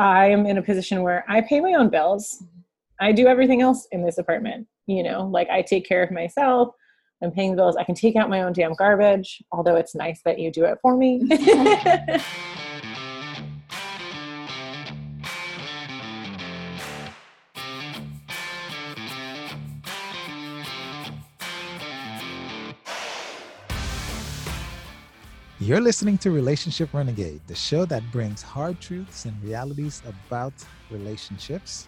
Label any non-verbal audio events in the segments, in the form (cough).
I am in a position where I pay my own bills. I do everything else in this apartment. You know, like I take care of myself. I'm paying the bills. I can take out my own damn garbage, although it's nice that you do it for me. (laughs) (laughs) You're listening to Relationship Renegade, the show that brings hard truths and realities about relationships.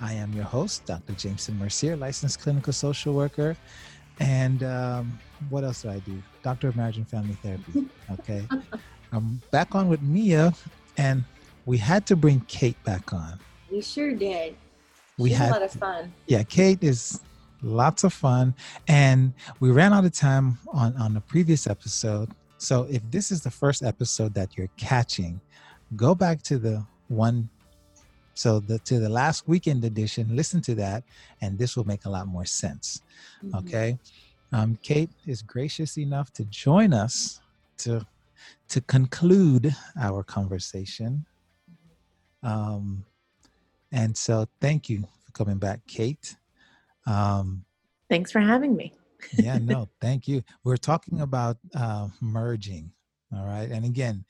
I am your host, Dr. Jameson Mercier, licensed clinical social worker. And um, what else do I do? Doctor of Marriage and Family Therapy. Okay. (laughs) I'm back on with Mia, and we had to bring Kate back on. We sure did. We She's had a lot of fun. yeah kate is lots of fun and we ran out of time on on the previous episode so if this is the first episode that you're catching go back to the one so the to the last weekend edition listen to that and this will make a lot more sense Mhm. okay um, kate is gracious enough to join us to to conclude our conversation um, and so thank you for coming back kate um, Thanks for having me. Yeah no thank you. We're talking about uh, merging all right? And again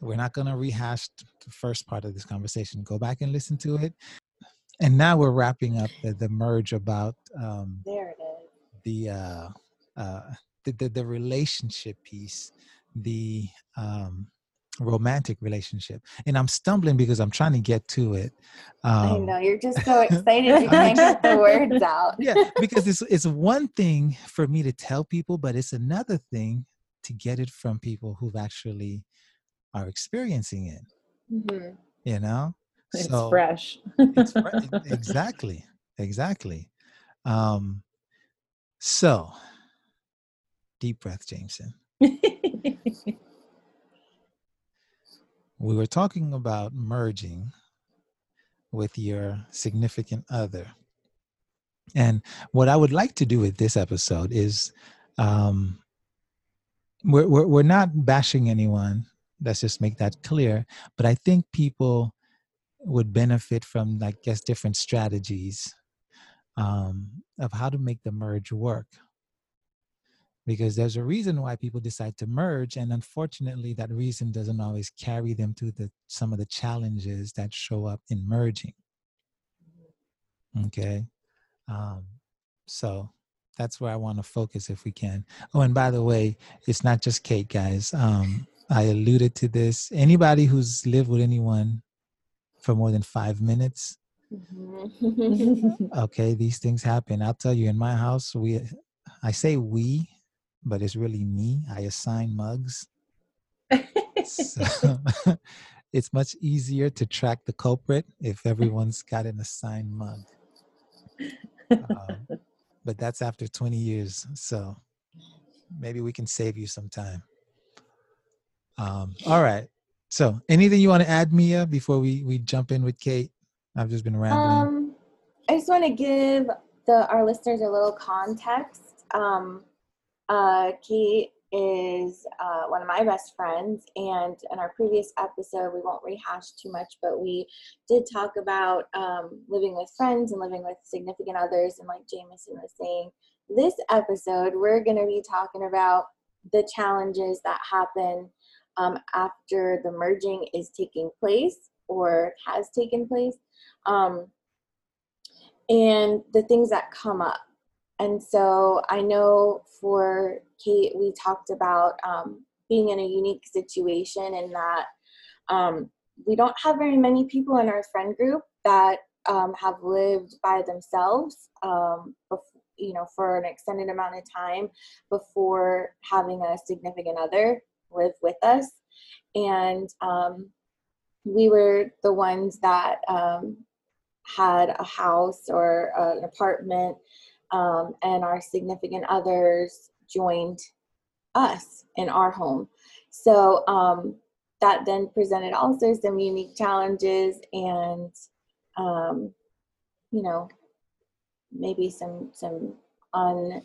we're not going to rehash the first part of this conversation. Go back and listen to it. And now we're wrapping up the, the merge about um, There it is. the uh, uh, the, the the relationship piece, the um, romantic relationship, and I'm stumbling because I'm trying to get to it. I Um, know you're just so excited you can't get the words out. (laughs) yeah, because it's it's one thing for me to tell people, but it's another thing to get it from people who've actually are experiencing it. Mhm. You know, It's So- fresh. it's right, (laughs) exactly exactly um so deep breath jameson (laughs) we were talking about merging with your significant other. And what i would like to do with this episode is um we're, we're, we're not bashing anyone. Let's just make that clear. But i think people would benefit from i guess different strategies um, of how to make the merge work because there's a reason why people decide to merge and unfortunately that reason doesn't always carry them to the some of the challenges that show up in merging. Okay? Um, so that's where i want to focus if we can. Oh and by the way it's not just kate guys. Um, i alluded to this. Anybody who's lived with anyone for more than five minutes Mhm. (laughs) okay these things happen. I'll tell you in my house we i say we but it's really me. I assign mugs. So (laughs) (laughs) it's much easier to track the culprit if everyone's got an assigned mug. Um, but that's after 20 years so maybe we can save you some time. Um, all right. So anything you want to add mia before we we jump in with kate? I've just been rambling. Um, I just want to give the our listeners a little context. Um, uh, Kate is uh, one of my best friends, and in our previous episode, we won't rehash too much, but we did talk about um, living with friends and living with significant others. And like Jameson was saying, this episode, we're going to be talking about the challenges that happen um, after the merging is taking place or has taken place. Um, and the things that come up. And so I know for Kate, we talked about um, being in a unique situation and that um, we don't have very many people in our friend group that um, have lived by themselves, um, you know, for an extended amount of time before having a significant other live with us. And um, we were the ones that um, had a house or uh, an apartment, um, and our significant others joined us in our home. So um, that then presented also some unique challenges and, um, you know, maybe some some un.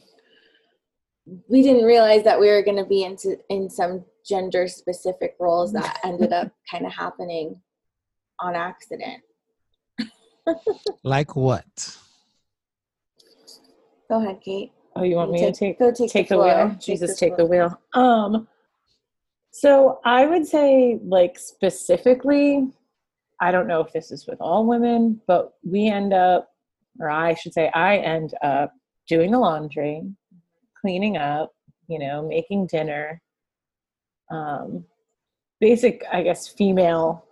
We didn't realize that we were going to be into in some gender specific roles that (laughs) ended up kind of happening on accident. (laughs) like what? Go ahead, Kate. Oh, you want me Take- to take go take, take the, the wheel? Jesus, the take the wheel. Um, so I would say, like specifically, I don't know if this is with all women, but we end up, or I should say, I end up doing the laundry, cleaning up, you know, making dinner. Um, basic, I guess, female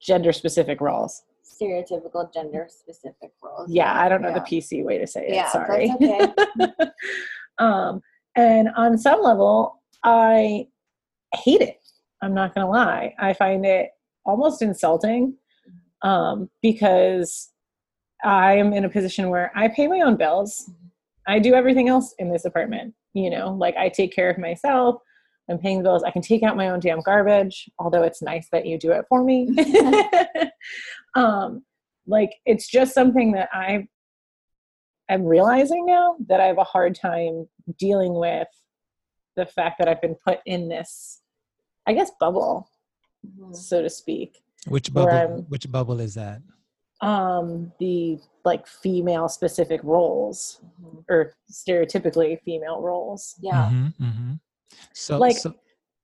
gender specific roles. Stereotypical gender specific roles. Yeah, I don't know Yeah. the PC way to say it. Yeah, sorry. that's okay. (laughs) um, and on some level, I hate it. I'm not going to lie. I find it almost insulting um, because I am in a position where I pay my own bills. I do everything else in this apartment. You know, like I take care of myself. I'm paying the bills. I can take out my own damn garbage, although it's nice that you do it for me. (laughs) (laughs) um, like it's just something that I am realizing now that I have a hard time dealing with the fact that I've been put in this, I guess, bubble, Mhm. so to speak. Which bubble? Which bubble is that? Um, the like female specific roles Mhm. or stereotypically female roles. Yeah. Mhm, mhm. So, Like- so,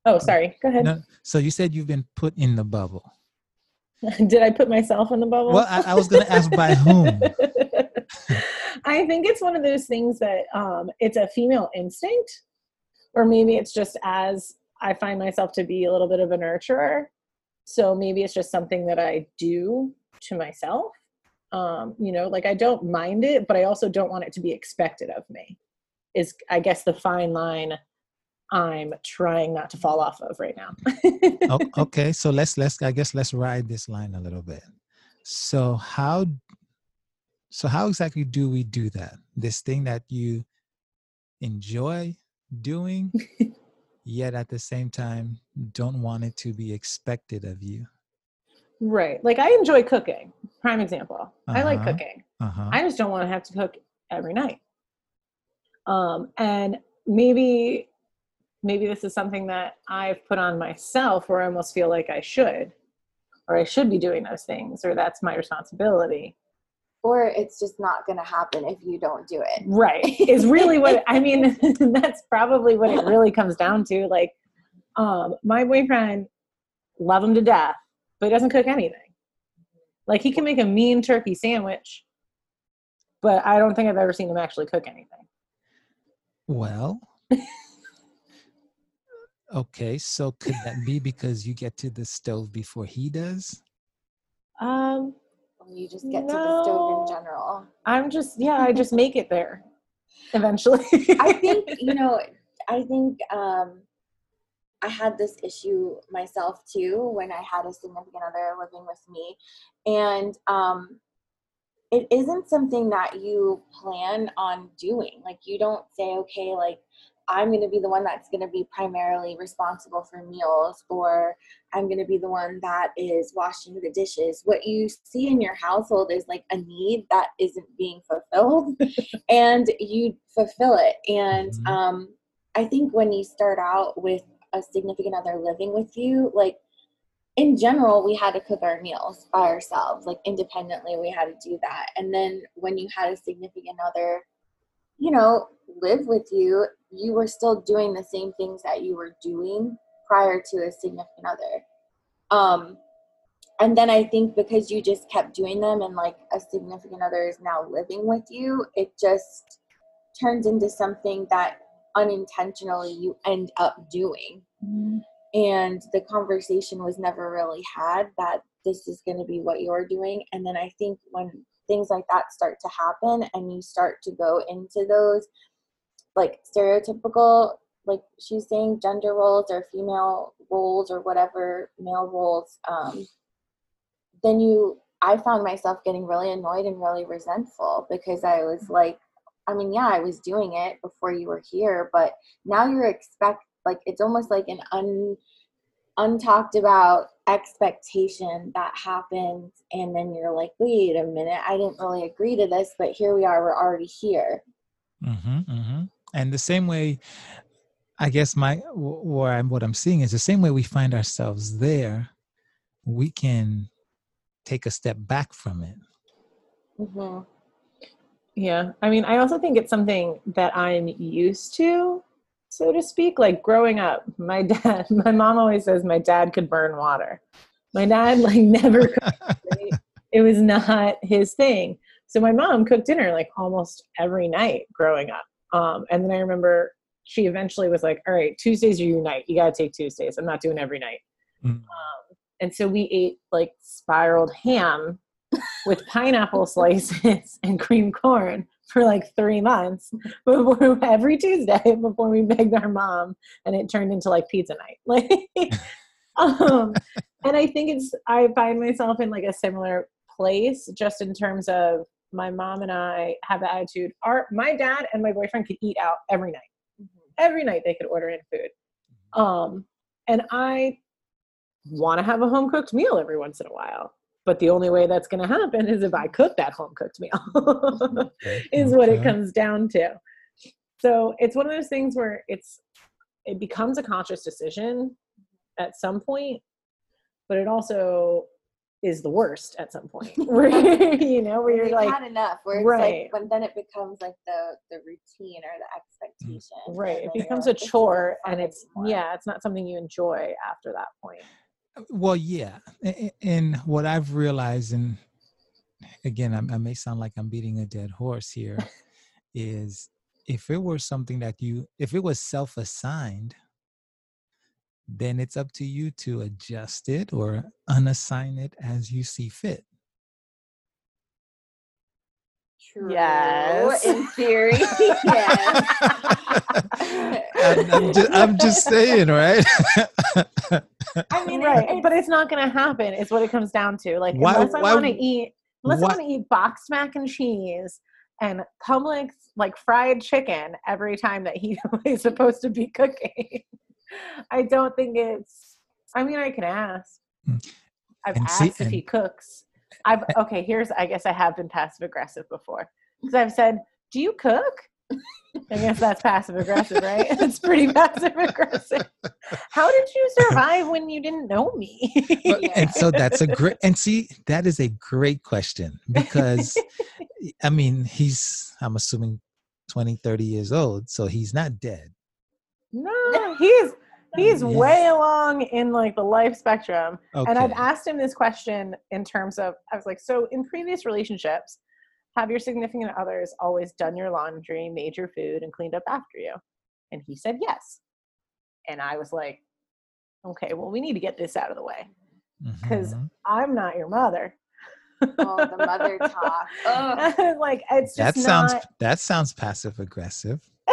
Oh, sorry. Go ahead. no, so you said you've been put in the bubble. (laughs) Did I put myself in the bubble? Well, I, I was going to ask by whom. (laughs) I think it's one of those things that um, it's a female instinct, or maybe it's just as I find myself to be a little bit of a nurturer. So maybe it's just something that I do to myself. Um, you know, like I don't mind it, but I also don't want it to be expected of me. Is I guess the fine line I'm trying not to fall off of right now. O- (laughs) okay, so let's let's I guess let's ride this line a little bit. So how so how exactly do we do that? This thing that you enjoy doing, yet at the same time don't want it to be expected of you. right. Like I enjoy cooking. Prime example. I like Uh-huh. cooking. Uh-huh. I just don't want to have to cook every night. Um, and maybe maybe this is something that I've put on myself where I almost feel like I should, or I should be doing those things, or that's my responsibility. Or it's just not going to happen if you don't do it. Right. Is really what I mean, (laughs) that's probably what it really comes down to. Like, um, my boyfriend, love him to death, but he doesn't cook anything. Like he can make a mean turkey sandwich, but I don't think I've ever seen him actually cook anything. Well, (laughs) okay, so could that be because you get to the stove before he does? Um, you just get to the stove in general. I'm just yeah, I just make it there eventually. I think (laughs) you know. I think um, I had this issue myself too when I had a significant other living with me, and um, it isn't something that you plan on doing. Like you don't say, okay, like I'm going to be the one that's going to be primarily responsible for meals, or I'm going to be the one that is washing the dishes. What you see in your household is like a need that isn't being fulfilled, (laughs) and you fulfill it. And Mhm. um, I think when you start out with a significant other living with you, like in general, we had to cook our meals by ourselves, like independently, we had to do that. And then when you had a significant other, you know, live with you, you were still doing the same things that you were doing prior to a significant other. Um, and then I think because you just kept doing them and like a significant other is now living with you, it just turns into something that unintentionally you end up doing. And the conversation was never really had that this is going to be what you're doing. And then i think when things like that start to happen and you start to go into those like stereotypical like she's saying gender roles or female roles or whatever male roles um, then you i found myself getting really annoyed and really resentful because i was like i mean yeah i was doing it before you were here but now you're expect like it's almost like an un untalked about expectation that happens and then you're like wait a minute i didn't really agree to this but here we are we're already here Mm-hmm, mm-hmm. And the same way, I guess my where I'm what I'm seeing is the same way we find ourselves there, we can take a step back from it. Mhm. Yeah. I mean, I also think it's something that I'm used to, so to speak. Like growing up, my (laughs) dad, my mom always says my dad could burn water. My dad, like, (laughs) never cooked. It was not his thing. So my mom cooked dinner like almost every night growing up. Um, and then I remember she eventually was like, all right, Tuesdays are your night. You got to take Tuesdays. I'm not doing every night. Mm. And so we ate like spiraled ham with pineapple slices (laughs) and cream corn for like three months (laughs) before every Tuesday (laughs) before we begged our mom and it turned into like pizza night. Like um and I think it's I find myself in like a similar place just in terms of my mom and I have the attitude our my dad and my boyfriend could eat out every night. Every night they could order in food. Um and I want to have a home cooked meal every once in a while. But the only way that's going to happen is if I cook that home cooked meal, Okay, (laughs) is what it comes down to. So it's one of those things where it's it becomes a conscious decision at some point, but it also is the worst at some point. (laughs) Where you know, where you're We've like, had enough. Where it's right. like when then it becomes like the the routine or the mm. expectation. right, it becomes like, a "This chore, fun and it's anymore." yeah, it's not something you enjoy after that point. Uh, well, yeah. A- a- And what I've realized, and again, I, I may sound like I'm beating a dead horse here, (laughs) is if it were something that you, if it was self assigned, then it's up to you to adjust it or unassign it as you see fit. True. Yes. In theory, (laughs) yes. (laughs) I'm, I'm, just, I'm just saying, right? I mean, right it, but it's not going to happen is what it comes down to like Why- unless i why want to eat unless why- i want to eat boxed mac and cheese and Publix like fried chicken every time that he (laughs) is supposed to be cooking (laughs) i don't think it's i mean i can ask Mm. i've And asked see- if he cooks i've okay here's i guess i have been passive aggressive before because i've said do you cook I guess that's passive aggressive, right? (laughs) It's pretty passive aggressive. How did you survive when you didn't know me? Yeah. (laughs) And so that's a great, and see, that is a great question because, I mean, he's, I'm assuming 20, 30 years old, so he's not dead. no, he's he's Yeah. way along in like the life spectrum. Okay. And I've asked him this question in terms of I was like, so in previous relationships, have your significant others always done your laundry, made your food, and cleaned up after you? And he said yes. And I was like, okay, well, we need to get this out of the way. 'cause- Mhm. I'm not your mother. oh, the mother talk. (laughs) Like it's just that sounds not that sounds passive aggressive. (laughs)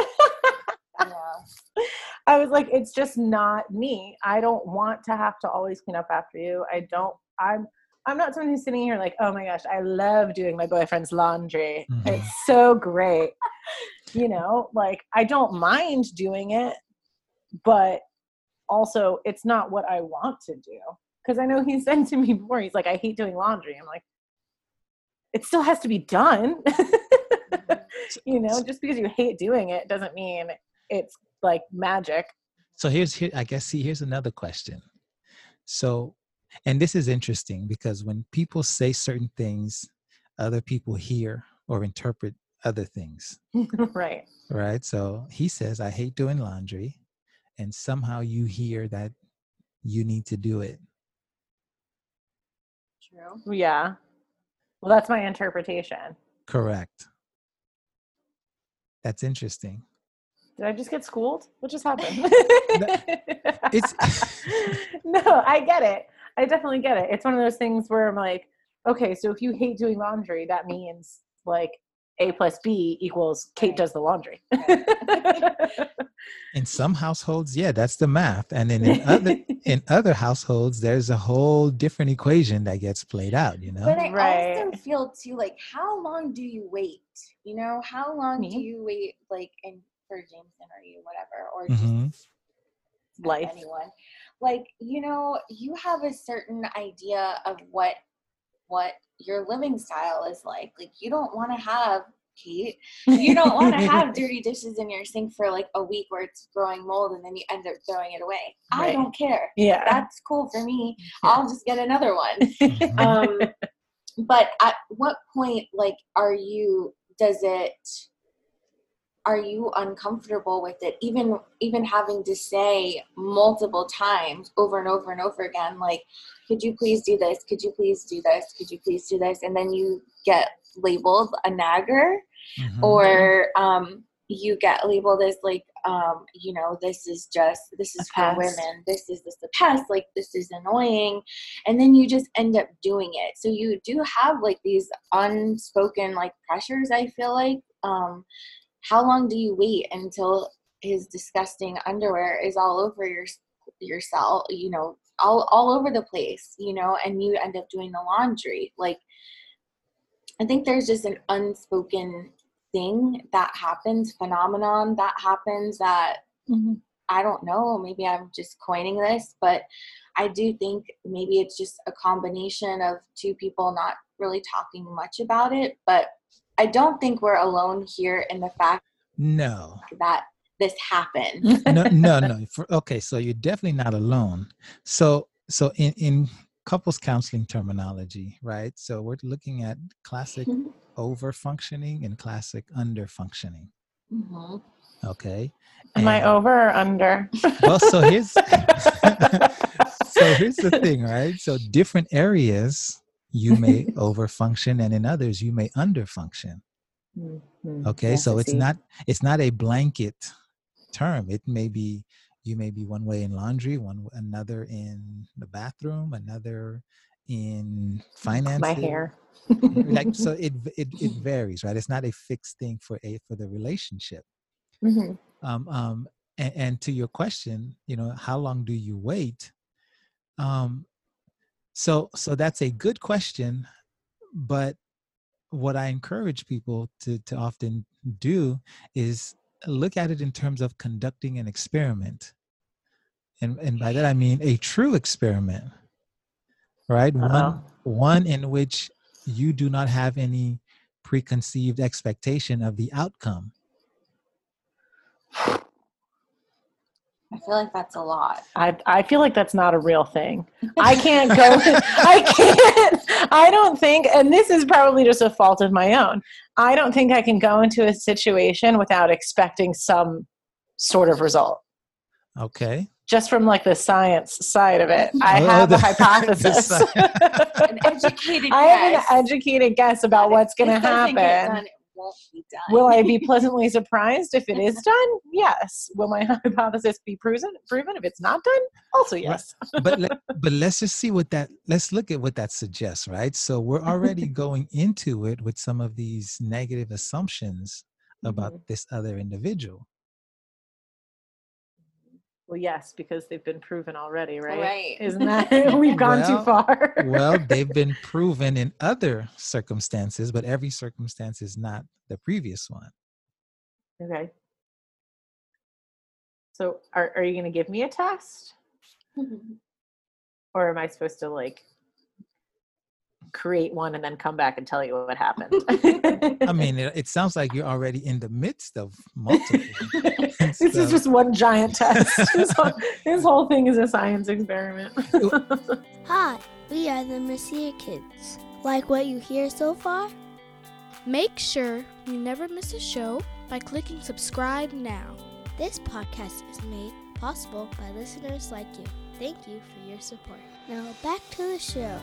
I was like, it's just not me. I don't want to have to always clean up after you. I don't. I'm. I'm not someone who's sitting here like, oh my gosh, I love doing my boyfriend's laundry. Mhm. It's so great. You know, like I don't mind doing it, but also it's not what I want to do. Because I know he (laughs) said to me before, he's like, I hate doing laundry. I'm like, it still has to be done. (laughs) you know, just because you hate doing it doesn't mean it's like magic. So here's here I guess see here's another question. So and this is interesting because when people say certain things, other people hear or interpret other things, (laughs) right. right? So he says, I hate doing laundry, and somehow you hear that you need to do it. True. Yeah. Well, that's my interpretation. Correct. That's interesting. Did I just get schooled? What just happened? (laughs) It's (laughs) (laughs) no, I get it. I definitely get it. It's one of those things where I'm like, okay, so if you hate doing laundry, that means like A plus B equals Kate Right. does the laundry. in some households, yeah, that's the math. And then in other in other households, there's a whole different equation that gets played out, you know? But I also Right. feel too like, how long do you wait? You know, how long do you wait? Like, in for Jameson or you, whatever, or mm-hmm. just Life. anyone. Like, you know, you have a certain idea of what what your living style is like. Like, you don't want to have Kate. You don't want to have (laughs) dirty dishes in your sink for like a week where it's growing mold and then you end up throwing it away. I don't care. Yeah. That's cool for me. I'll just get another one. (laughs) Um, but at what point, like, are you? Does it? Are you uncomfortable with it? Even even having to say multiple times over and over and over again, like, could you please do this? Could you please do this? Could you please do this? And then you get labeled a nagger Mhm. or um, you get labeled as like um, you know this is just this is for women this is just the pest like this is annoying and then you just end up doing it so you do have like these unspoken like pressures i feel like um, how long do you wait until his disgusting underwear is all over your yourself you know all, all over the place you know and you end up doing the laundry like I think there's just an unspoken thing that happens, phenomenon that happens that Mhm. I don't know. Maybe I'm just coining this, but I do think maybe it's just a combination of two people not really talking much about it. But I don't think we're alone here in the fact no. that this happened. (laughs) no, no, no. For, okay, so you're definitely not alone. So, so in in couples counseling terminology, right? So we're looking at classic over functioning and classic under functioning. Mhm. Okay. Am I over or under? (laughs) Well, so here's (laughs) so here's the thing, right? So different areas you may (laughs) overfunction, and in others you may underfunction. Mhm. okay Yes, so it's not it's not a blanket term it may be you may be one way in laundry one another in the bathroom another in finance my hair. like so it, it it (laughs) varies right it's not a fixed thing for a for the relationship Mhm. um um and, and to your question you know how long do you wait um so so that's a good question but what i encourage people to to often do is look at it in terms of conducting an experiment. And and by that i mean a true experiment right? One Uh-oh. one in which you do not have any preconceived expectation of the outcome I feel like that's a lot. I I feel like that's not a real thing. (laughs) I can't go. I can't. I don't think, and this is probably just a fault of my own. I don't think I can go into a situation without expecting some sort of result. okay Just from like the science side of it, I Oh, have the- a (laughs) hypothesis. An educated (laughs) I have an educated guess about what's going to this doesn't happen. Done, it won't be done. Will I be (laughs) pleasantly surprised if it is done? Yes. Will my (laughs) hypothesis be proven? Proven if it's not done? Also yes. but let, (laughs) but let's just see what that let's look at what that suggests right so we're already going into it with some of these negative assumptions about Mhm. this other individual Well, yes, because they've been proven already, right? Right. Isn't that (laughs) (laughs) we've gone Well, too far? well (laughs) they've been proven in other circumstances but every circumstance is not the previous one okay. So, are are you going to give me a test, or am I supposed to like create one and then come back and tell you what happened? (laughs) i mean it, it sounds like you're already in the midst of multiple (laughs) this is just one giant (laughs) test. This whole, this whole thing is a science experiment. Hi, we are the Messiah Kids. Like what you hear so far? Make sure you never miss a show by clicking subscribe now. This podcast is made possible by listeners like you. Thank you for your support. Now back to the show.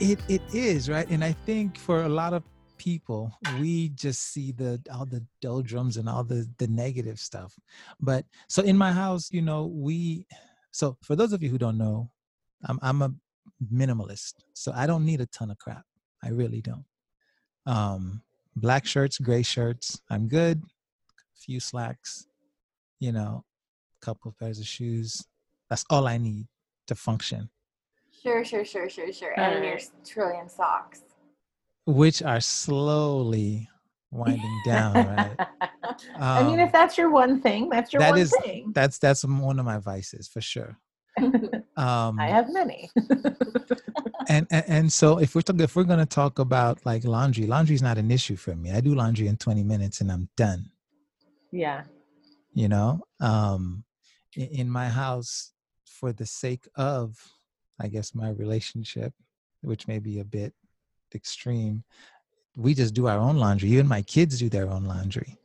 It it is right? And i think for a lot of people we just see the all the doldrums and all the the negative stuff. But so in my house you know we so for those of you who don't know i'm i'm a minimalist. So i don't need a ton of crap. I really don't. Um black shirts gray shirts i'm good. A few slacks you know a couple pairs of shoes. That's all i need to function Sure, sure, sure, sure, sure. And your trillion socks. which are slowly winding down right (laughs) I mean, if Um, that's your one thing, that's your that one is- thing. that's that's one of my vices for sure (laughs) um I have many. (laughs) and, and and so if we're talking if we're going to talk about like laundry laundry is not an issue for me i do laundry in 20 minutes and i'm done Yeah. you know um in, in my house for the sake of i guess my relationship which may be a bit extreme we just do our own laundry even my kids do their own laundry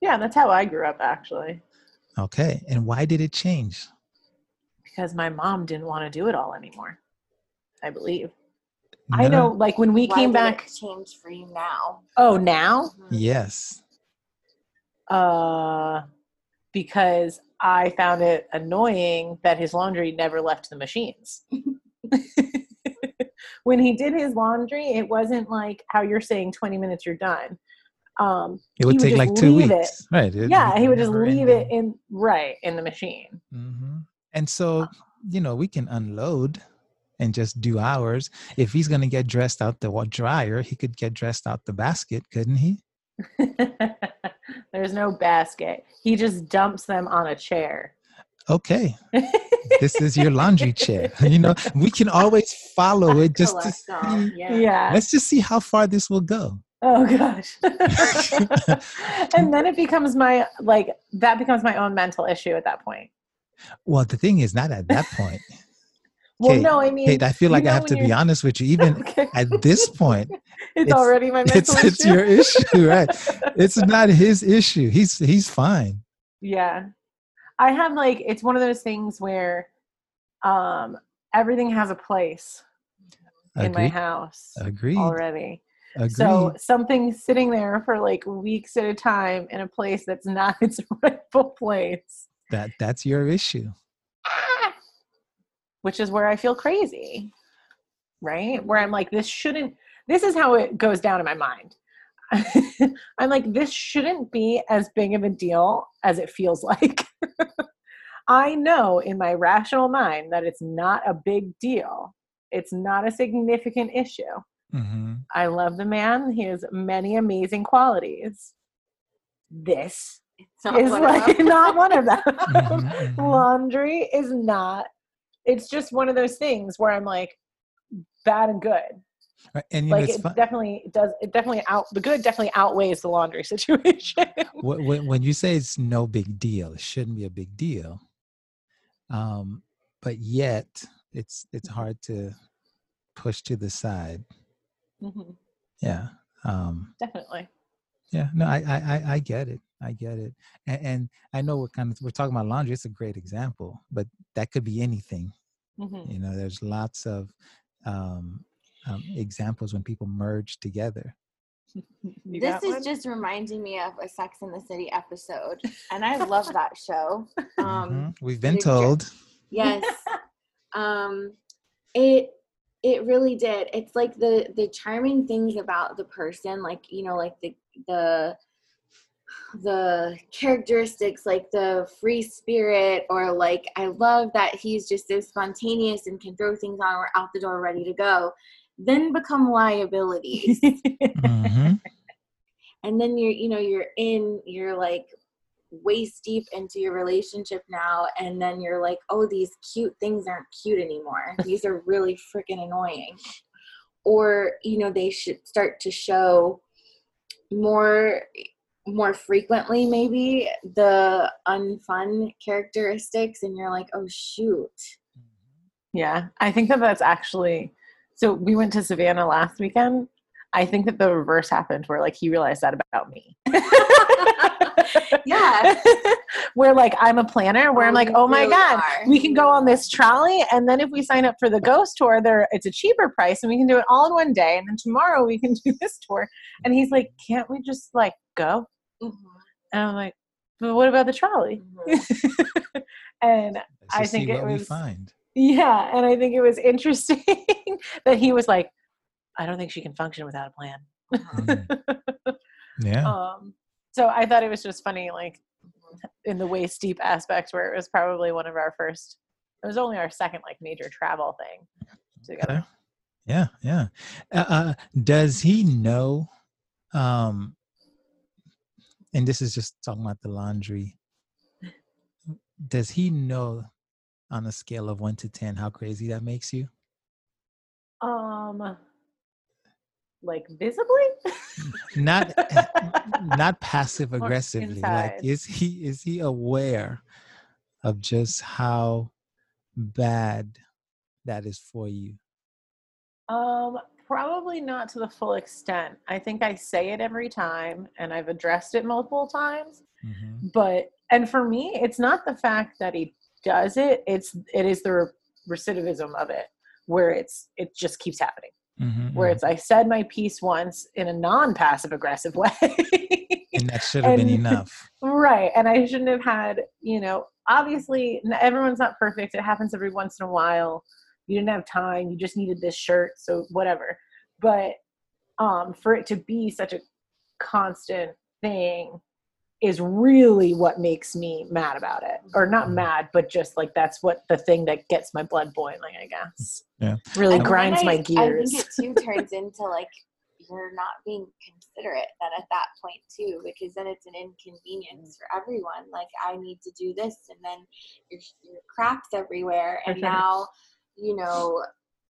Yeah, that's how I grew up actually. okay and why did it change Because my mom didn't want to do it all anymore. I believe. I know, like when we Why came did it back. change for you now. Oh, now? Mhm. yes Uh, because I found it annoying that his laundry never left the machines. (laughs) when he did his laundry, it wasn't like how you're saying 20 minutes, you're done. Um, it would he take like two weeks right it- yeah, he would just leave ending. it in right in the machine. hmm And so, you know, we can unload and just do ours. If he's going to get dressed out the dryer, he could get dressed out the basket, couldn't he? (laughs) There's no basket. He just dumps them on a chair. Okay, (laughs) this is your laundry chair. (laughs) You know, we can always follow it just to see. yeah. yeah. Let's just see how far this will go. Oh gosh. (laughs) and then it becomes my like that becomes my own mental issue at that point. Well, the thing is, not at that point. Well, Kate, no, I mean, Kate, I feel like I have to be (laughs) honest with you. Even Okay. at this point, (laughs) it's, it's- already my mental it's issue. it's your issue, right? (laughs) It's not his issue. He's he's fine. yeah, I have like it's one of those things where um everything has a place in my Agreed. house Agreed. already. Agreed. So something sitting there for like weeks at a time in a place that's not its rightful place. that that's your issue. Which is where I feel crazy, right? Where I'm like, this shouldn't, this is how it goes down in my mind. (laughs) I'm like, this shouldn't be as big of a deal as it feels (laughs) like. I know in my rational mind that it's not a big deal. It's not a significant issue. hmm I love the man. He has many amazing qualities. This is like (laughs) not one of them. Mhm, mhm. Laundry is not. It's just one of those things where I'm like bad and good. Right, And you know, Like it's it fun. definitely does. It definitely out the good definitely outweighs the laundry (laughs) situation. When, when you say it's no big deal, it shouldn't be a big deal. Um, but yet, it's it's hard to push to the side. Mhm, Yeah. Um, Definitely. yeah. No, I, I I I get it. I get it. And, and I know we're kind of we're talking about laundry. It's a great example, but that could be anything. Mhm. You know, there's lots of um, um, examples when people merge together. (laughs) This is one? just reminding me of a Sex in the City episode, and I love (laughs) that show. Um, Mhm. We've been the dr- told. yes, (laughs) um, it it really did. It's like the the charming things about the person, like you know, like the the the characteristics like the free spirit or like i love that he's just so spontaneous and can throw things on or out the door ready to go then become liabilities. (laughs) Hmm and then you're you know you're in you're like waist deep into your relationship now and then you're like oh these cute things aren't cute anymore. (laughs) These are really freaking annoying. Or you know they should start to show more more frequently maybe the unfun characteristics and you're like oh shoot Yeah, I think that that's actually. So we went to Savannah last weekend. I think that the reverse happened, where like he realized that about me. (laughs) (laughs) (laughs) Yeah. (laughs) where like I'm a planner, where I'm like, oh my really god, are. we can go on this trolley, and then if we sign up for the ghost tour, there it's a cheaper price, and we can do it all in one day, and then tomorrow we can (laughs) do this tour. And he's like, can't we just like go? Mhm, And I'm like, but what about the trolley? mhm. and Let's I think see it what we was- find. Yeah, and I think it was interesting that he was like, I don't think she can function without a plan. Mm. Yeah. um, so I thought it was just funny, like in the waist deep aspect, where it was probably one of our first. It was only our second like major travel thing together. Yeah, yeah. Uh, uh, does he know? Um, and this is just talking about the laundry. Does he know on a scale of one to ten how crazy that makes you? Um, like visibly? not (laughs) not passive aggressively like is he is he aware of just how bad that is for you Um, probably not to the full extent. I think I say it every time and I've addressed it multiple times. Mhm. But and for me, it's not the fact that he does it, it's it is the re- recidivism of it where it's it just keeps happening. Mhm, Where it's I said my piece once in a non-passive aggressive (laughs) way. and that should have been enough Right. And I shouldn't have had, you know, obviously everyone's not perfect. It happens every once in a while. You didn't have time. You just needed this shirt. So whatever. But um, for it to be such a constant thing is really what makes me mad about it. Or not Mhm. mad, but just like that's what the thing that gets my blood boiling, I guess. Yeah. Really And grinds I- my I gears. think it too turns into like you're not being considerate then at that point too, because then it's an inconvenience for everyone. Like I need to do this, and then your your cracks everywhere, and sure. now you know.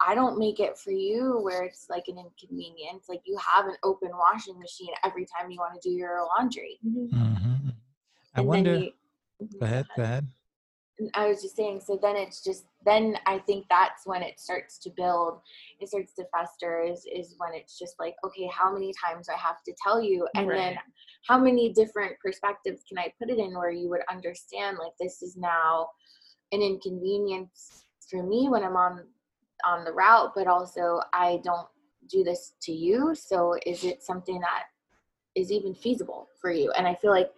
I don't make it for you where it's like an inconvenience. Like you have an open washing machine every time you want to do your laundry. Mhm. Mhm. i wonder then you, go ahead go ahead I was just saying, so then it's just then I think that's when it starts to build, it starts to fester is is when it's just like, okay, how many times do I have to tell you? And then how many different perspectives can I put it in where you would understand like this is now an inconvenience for me when I'm on on the route, but also I don't do this to you. So is it something that is even feasible for you? And I feel like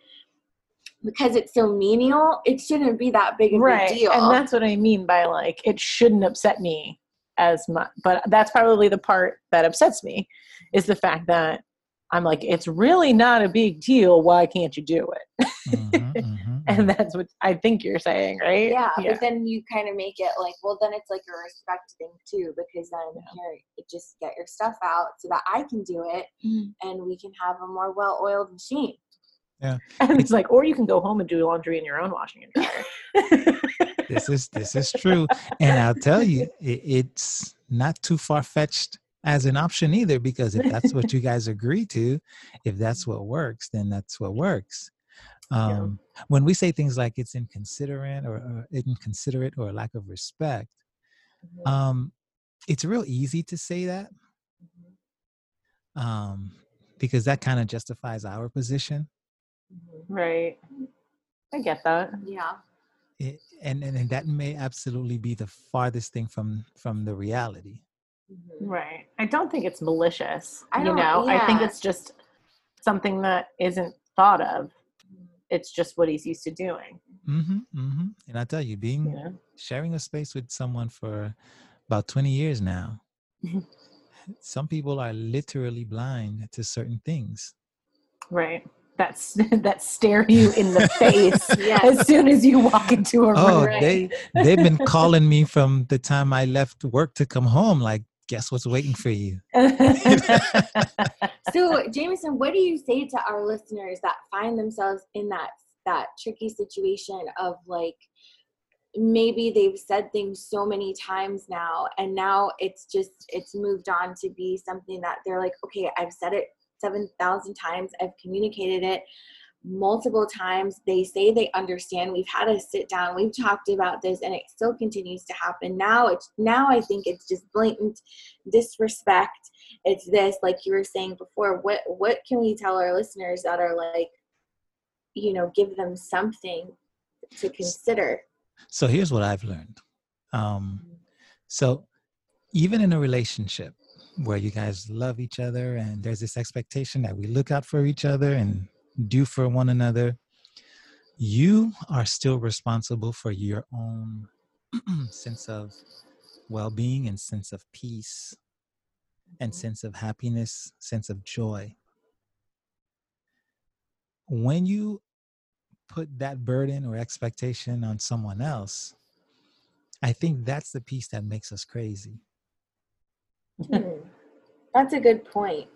because it's so menial, it shouldn't be that big of right a deal. and that's what i mean by like it shouldn't upset me as much but that's probably the part that upsets me is the fact that i'm like it's really not a big deal why can't you do it Mhm, (laughs) mhm, and mhm. that's what i think you're saying right yeah, but then you kind of make it like, well, then it's like a respect thing too, because then Yeah. here, you just get your stuff out so that I can do it, Mm. and we can have a more well-oiled machine. Yeah. (laughs) And it's like or you can go home and do laundry in your own washing and dryer this is this is (laughs) true and i'll tell you it, it's not too far-fetched as an option either because if that's what you (laughs) guys agree to if that's what works then that's what works. Um, when we say things like it's inconsiderate or, or inconsiderate or a lack of respect um, it's real easy to say that. Um, because that kind of justifies our position. Right. I get that. Yeah, it, and, and and that may absolutely be the farthest thing from from the reality right i don't think it's malicious I you don't- know i think it's just something that isn't thought of it's just what he's used to doing Mm-hmm, mm-hmm. And I tell you, being you know sharing a space with someone for about 20 years now, (laughs) some people are literally blind to certain things. right that's (laughs) that stare you in the face (laughs) Yes. as soon as you walk into a room. Oh, they they've been calling me from the time I left work to come home. Like, guess what's waiting for you? (laughs) (laughs) So, Jameson, what do you say to our listeners that find themselves in that that tricky situation of like maybe they've said things so many times now and now it's just it's moved on to be something that they're like, okay, I've said it 7,000 times, I've communicated it multiple times. They say they understand. We've had a sit down, we've talked about this and it still continues to happen. Now it's now I think it's just blatant disrespect it's this like you were saying before what what can we tell our listeners that are like you know give them something to consider So here's what I've learned. Um, so even in a relationship where you guys love each other and there's this expectation that we look out for each other and do for one another, you are still responsible for your own (clears throat) sense of well-being and sense of peace and sense of happiness, sense of joy. When you put that burden or expectation on someone else, I think that's the piece that makes us crazy. Hmm. that's a good point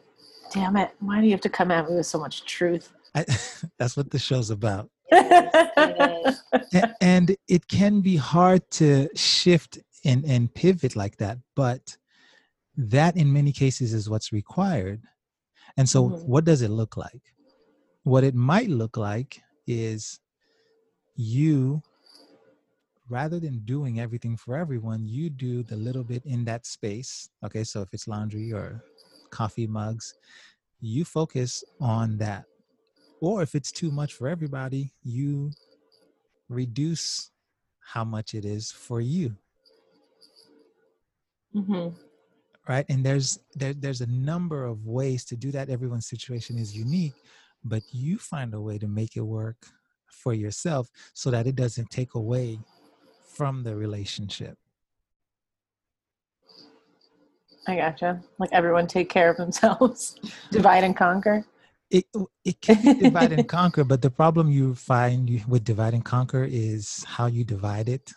damn it why do you have to come at me with so much truth I, (laughs) that's what the show's about. (laughs) it is. A- and it can be hard to shift and, and pivot like that. But that in many cases is what's required. And so, Mhm. what does it look like? What it might look like is you, rather than doing everything for everyone, you do the little bit in that space. Okay, so if it's laundry or coffee mugs, you focus on that. Or if it's too much for everybody, you reduce how much it is for you. Hmm right? And there's there, there's a number of ways to do that. Everyone's situation is unique but you find a way to make it work for yourself so that it doesn't take away from the relationship. I gotcha. Like everyone take care of themselves, (laughs) divide and conquer. It it can be divide and conquer but the problem you find you- with divide and conquer is how you divide it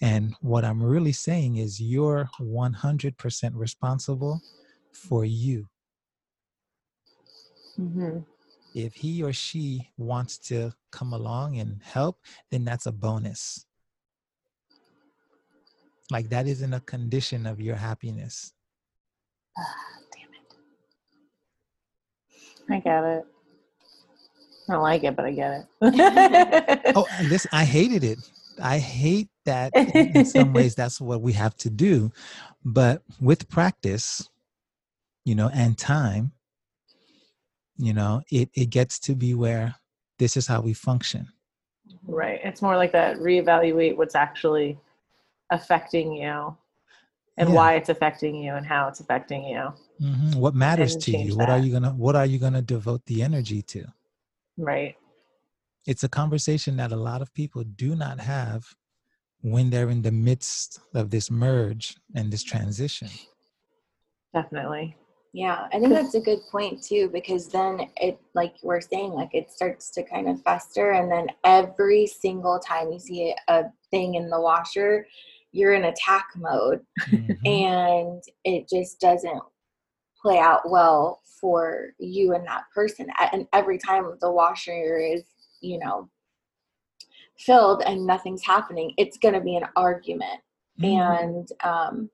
and what i'm really saying is you're 100% responsible for you hmm if he or she wants to come along and help, then that's a bonus. Like that isn't a condition of your happiness. (sighs) Damn it. I get it. I don't like it, but I get it. (laughs) Oh, this I hated it. I hate that in in some (laughs) ways that's what we have to do. But with practice, you know, and time, you know, it, it gets to be where this is how we function. right. It's more like that reevaluate what's actually affecting you and Yeah. why it's affecting you and how it's affecting you. Mhm. What matters to change you? What are you gonna what are you gonna devote the energy to? Right. it's a conversation that a lot of people do not have when they're in the midst of this merge and this transition. Definitely. Yeah, I think that's a good point too, because then it, like we're saying, like it starts to kind of fester, and then every single time you see a thing in the washer, you're in attack mode, Mhm. and it just doesn't play out well for you and that person. And every time the washer is, you know, filled and nothing's happening, it's going to be an argument Mhm. and um,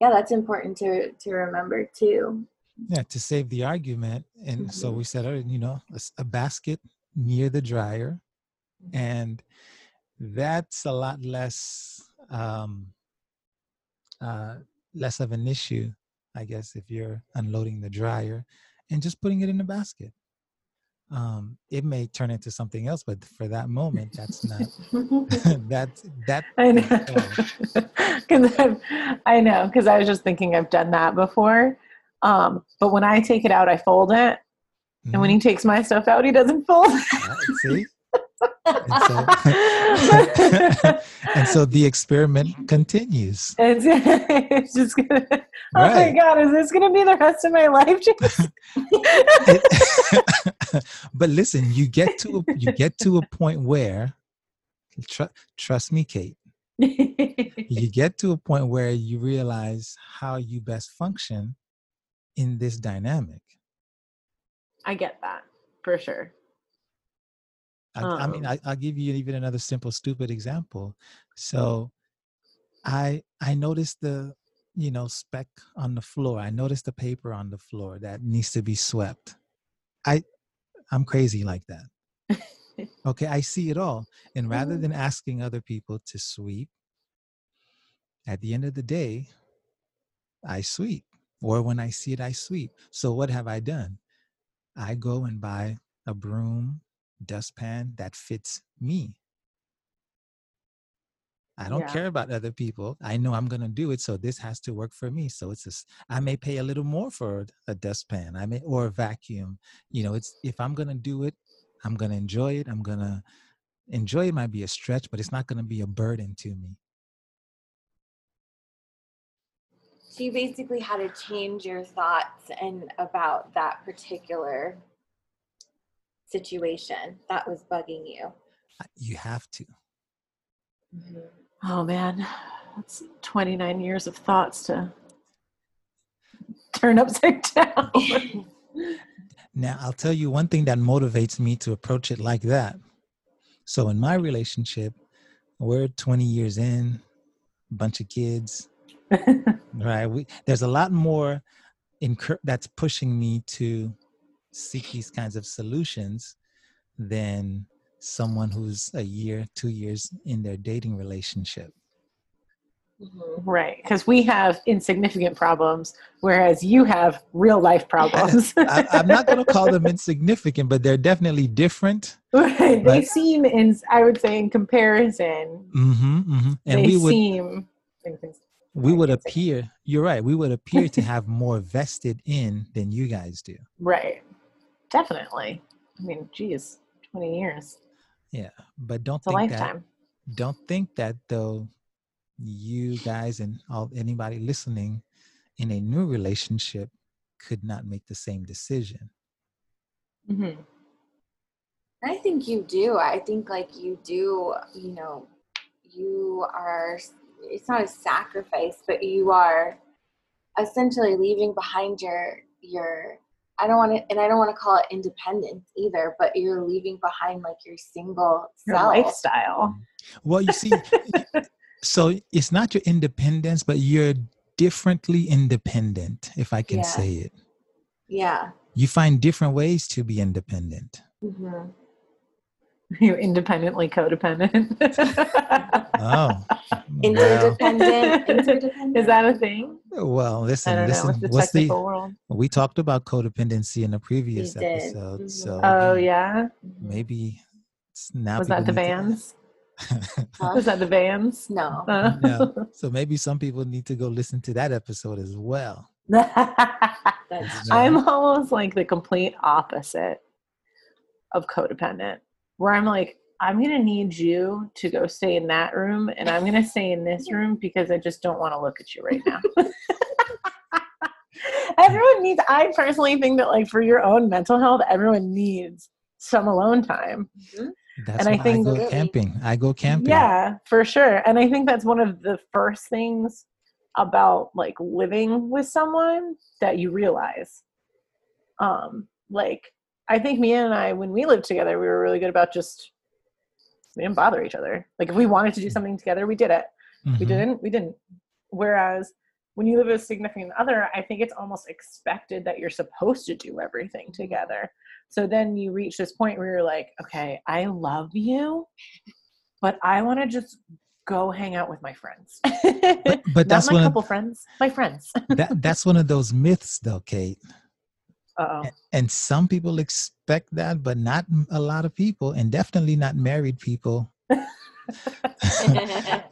yeah that's important to to remember too yeah, to save the argument. And so Mhm. we said, oh, you know, a basket near the dryer. And that's a lot less um, uh, less of an issue, I guess, if you're unloading the dryer and just putting it in a basket. Um, it may turn into something else, but for that moment, that's not (laughs) (laughs) that that I know. uh, Because (laughs) I know, because I was just thinking I've done that before. Um, but when I take it out, I fold it. And when mhm. he takes my stuff out, he doesn't fold see and so, (laughs) and so the experiment continues (laughs) it's, it's (laughs) just gonna, oh my god, is this gonna be the rest of my life? But listen you get to a, you get to a point where tr- trust me kate you get to a point where you realize how you best function in this dynamic I get that for sure. I, I mean, Um. I, I'll give you even another simple, stupid example. So, I I noticed the you know speck on the floor. I noticed the paper on the floor that needs to be swept. I I'm crazy like that. (laughs) okay, I see it all, and rather Mhm. than asking other people to sweep, at the end of the day, I sweep. Or when I see it, I sweep. So what have I done? I go and buy a broom, dustpan that fits me. I don't Yeah. care about other people. I know I'm going to do it, so this has to work for me. So it's just, I may pay a little more for a dustpan, I may or a vacuum. You know, it's if I'm going to do it, I'm going to enjoy it. I'm going to enjoy it might be a stretch, but it's not going to be a burden to me. so you basically had to change your thoughts and about that particular situation that was bugging you uh, You have to. Mm-hmm. Oh man, that's 29 years of thoughts to (laughs) turn upside (laughs) down. Now, I'll tell you one thing that motivates me to approach it like that. So, in my relationship, we're 20 years in, bunch of kids. (laughs) right we there's a lot more incur- that's pushing me to seek these kinds of solutions than someone who's a year two years in their dating relationship Mhm. Right, because we have insignificant problems, whereas you have real life problems. (laughs) I, i'm not going to call them insignificant but they're definitely different (laughs) right, they But- seem in. I would say in comparison, hmm hmm and they we would seem. we would appear you're right we would appear to have more vested in than you guys do (laughs) Right, definitely. I mean, geez, twenty years. yeah but don't It's a think that lifetime. don't think that though you guys and all anybody listening in a new relationship could not make the same decision hmm I think you do. I think like you do, you know, you are it's not a sacrifice, but you are essentially leaving behind your your I don't want to and I don't want to call it independence either, but you're leaving behind like your single Your self. lifestyle. well you see so it's not your independence but you're differently independent if i can Yeah. say it Yeah. you find different ways to be independent hmm (laughs) You're independently codependent. oh (laughs) well, Interdependent. Interdependent. Is that a thing? well I listen don't know. listen What's the what's the world? we talked about codependency in a previous did. episode so Oh maybe- yeah. maybe it's now Was that the people vans? Huh? Was that the vans? No. Uh, No. So maybe some people need to go listen to that episode as well. (laughs) I'm almost like the complete opposite of codependent, where I'm like, I'm gonna need you to go stay in that room, and I'm gonna stay in this (laughs) room because I just don't want to look at you right now. (laughs) everyone needs. I personally think that, like, for your own mental health, everyone needs some alone time. Mhm. That's And I think- I go camping. I go camping. Yeah, for sure. And I think that's one of the first things about like living with someone that you realize. Um, like I think Mia and I, when we lived together, we were really good about just we didn't bother each other. Like if we wanted to do something together, we did it. We Mhm. didn't, we didn't. Whereas when you live with a significant other, I think it's almost expected that you're supposed to do everything together. So then you reach this point where you're like, okay, I love you, but I want to just go hang out with my friends. But, but (laughs) Not that's my couple of friends, my friends. that, that's one of those myths, though, Kate. Uh-oh. And some people expect that, but not a lot of people, and definitely not married people. (laughs)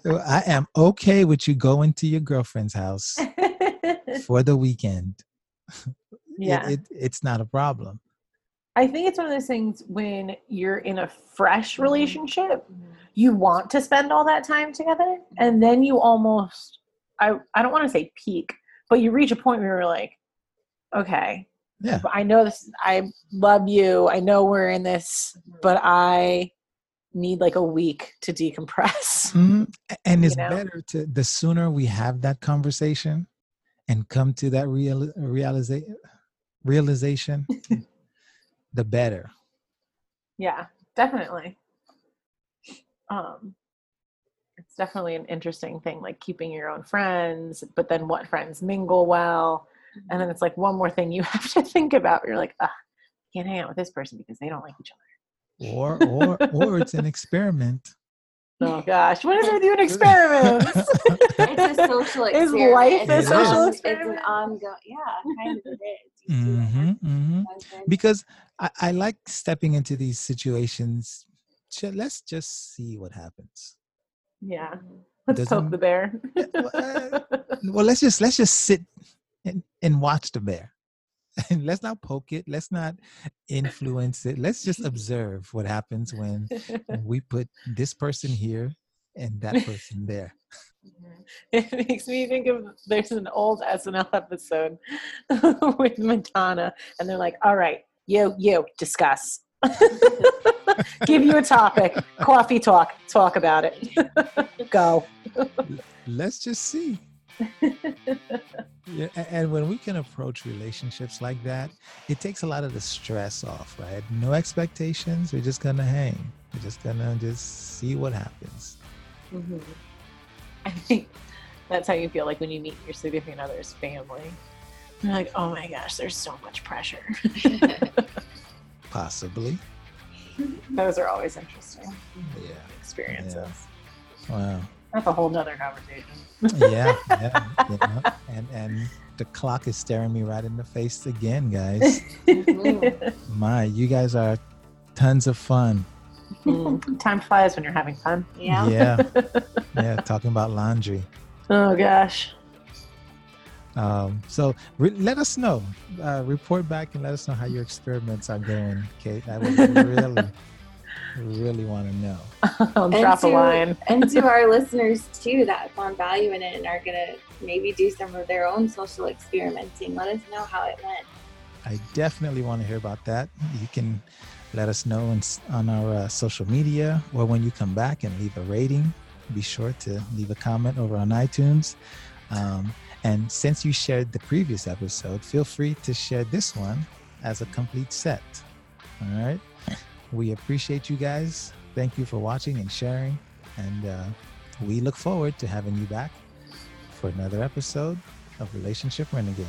So I am okay with you going to your girlfriend's house (laughs) for the weekend. (laughs) Yeah. it, it's not a problem. I think it's one of those things when you're in a fresh Mm-hmm. relationship, you want to spend all that time together and then you almost I I don't want to say peak, but you reach a point where you're like, okay, Yeah. I know this I love you. I know we're in this, but I need like a week to decompress. (laughs) Mhm. A- And You it's know? better to the sooner we have that conversation and come to that real realization realization, (laughs) the better. Yeah, definitely. Um it's definitely an interesting thing like keeping your own friends, but then what friends mingle well. And then it's like one more thing you (laughs) have to think about. You're like, ah, can't hang out with this person because they don't like each other. Or or or it's an experiment. (laughs) Oh gosh, what is it with you and (laughs) experiments? It's a social experiment. Is experiment. life it's a an social on- experiment? It's an ongoing, yeah, kind of it is. You see what hmm hmm. Because I, I like stepping into these situations. Let's just see what happens. yeah. Mhm. Let's poke Doesn't- the bear. Well, let's just let's just sit and, watch the bear. (laughs) And let's not poke it. Let's not influence it. Let's just (laughs) observe what happens when we put this person here and that (laughs) person there. It makes me think of there's an old SNL episode with Madonna, and they're like, "All right, you, you, discuss. Give you a topic, coffee talk, talk about it. Go." Let's just see. Yeah, and when we can approach relationships like that, it takes a lot of the stress off, right? No expectations. We're just gonna hang. We're just gonna just see what happens. Mhm. I think That's how you feel like when you meet your significant other's family. You're like, oh my gosh, there's so much pressure. (laughs) Possibly. Those are always interesting Yeah. experiences. Wow. That's a whole nother conversation. Yeah. (laughs) yeah, yeah. And and the clock is staring me right in the face again, guys. (laughs) Mhm. My, you guys are tons of fun. Mm, Time flies when you're having fun. Yeah. Yeah. (laughs) Yeah. Talking about laundry. Oh gosh. Um, so re- let us know. Uh, report back and let us know how your experiments are going, Kate. I would really, really want to know. (laughs) I'll And drop a to- line. and to our (laughs) listeners too that found value in it and are gonna maybe do some of their own social experimenting. Let us know how it went. I definitely want to hear about that. You can let us know in, on our uh, social media or when you come back and leave a rating. Be sure to leave a comment over on iTunes. Um, and since you shared the previous episode, feel free to share this one as a complete set. All right. We appreciate you guys. Thank you for watching and sharing. And uh, we look forward to having you back for another episode of Relationship Renegade.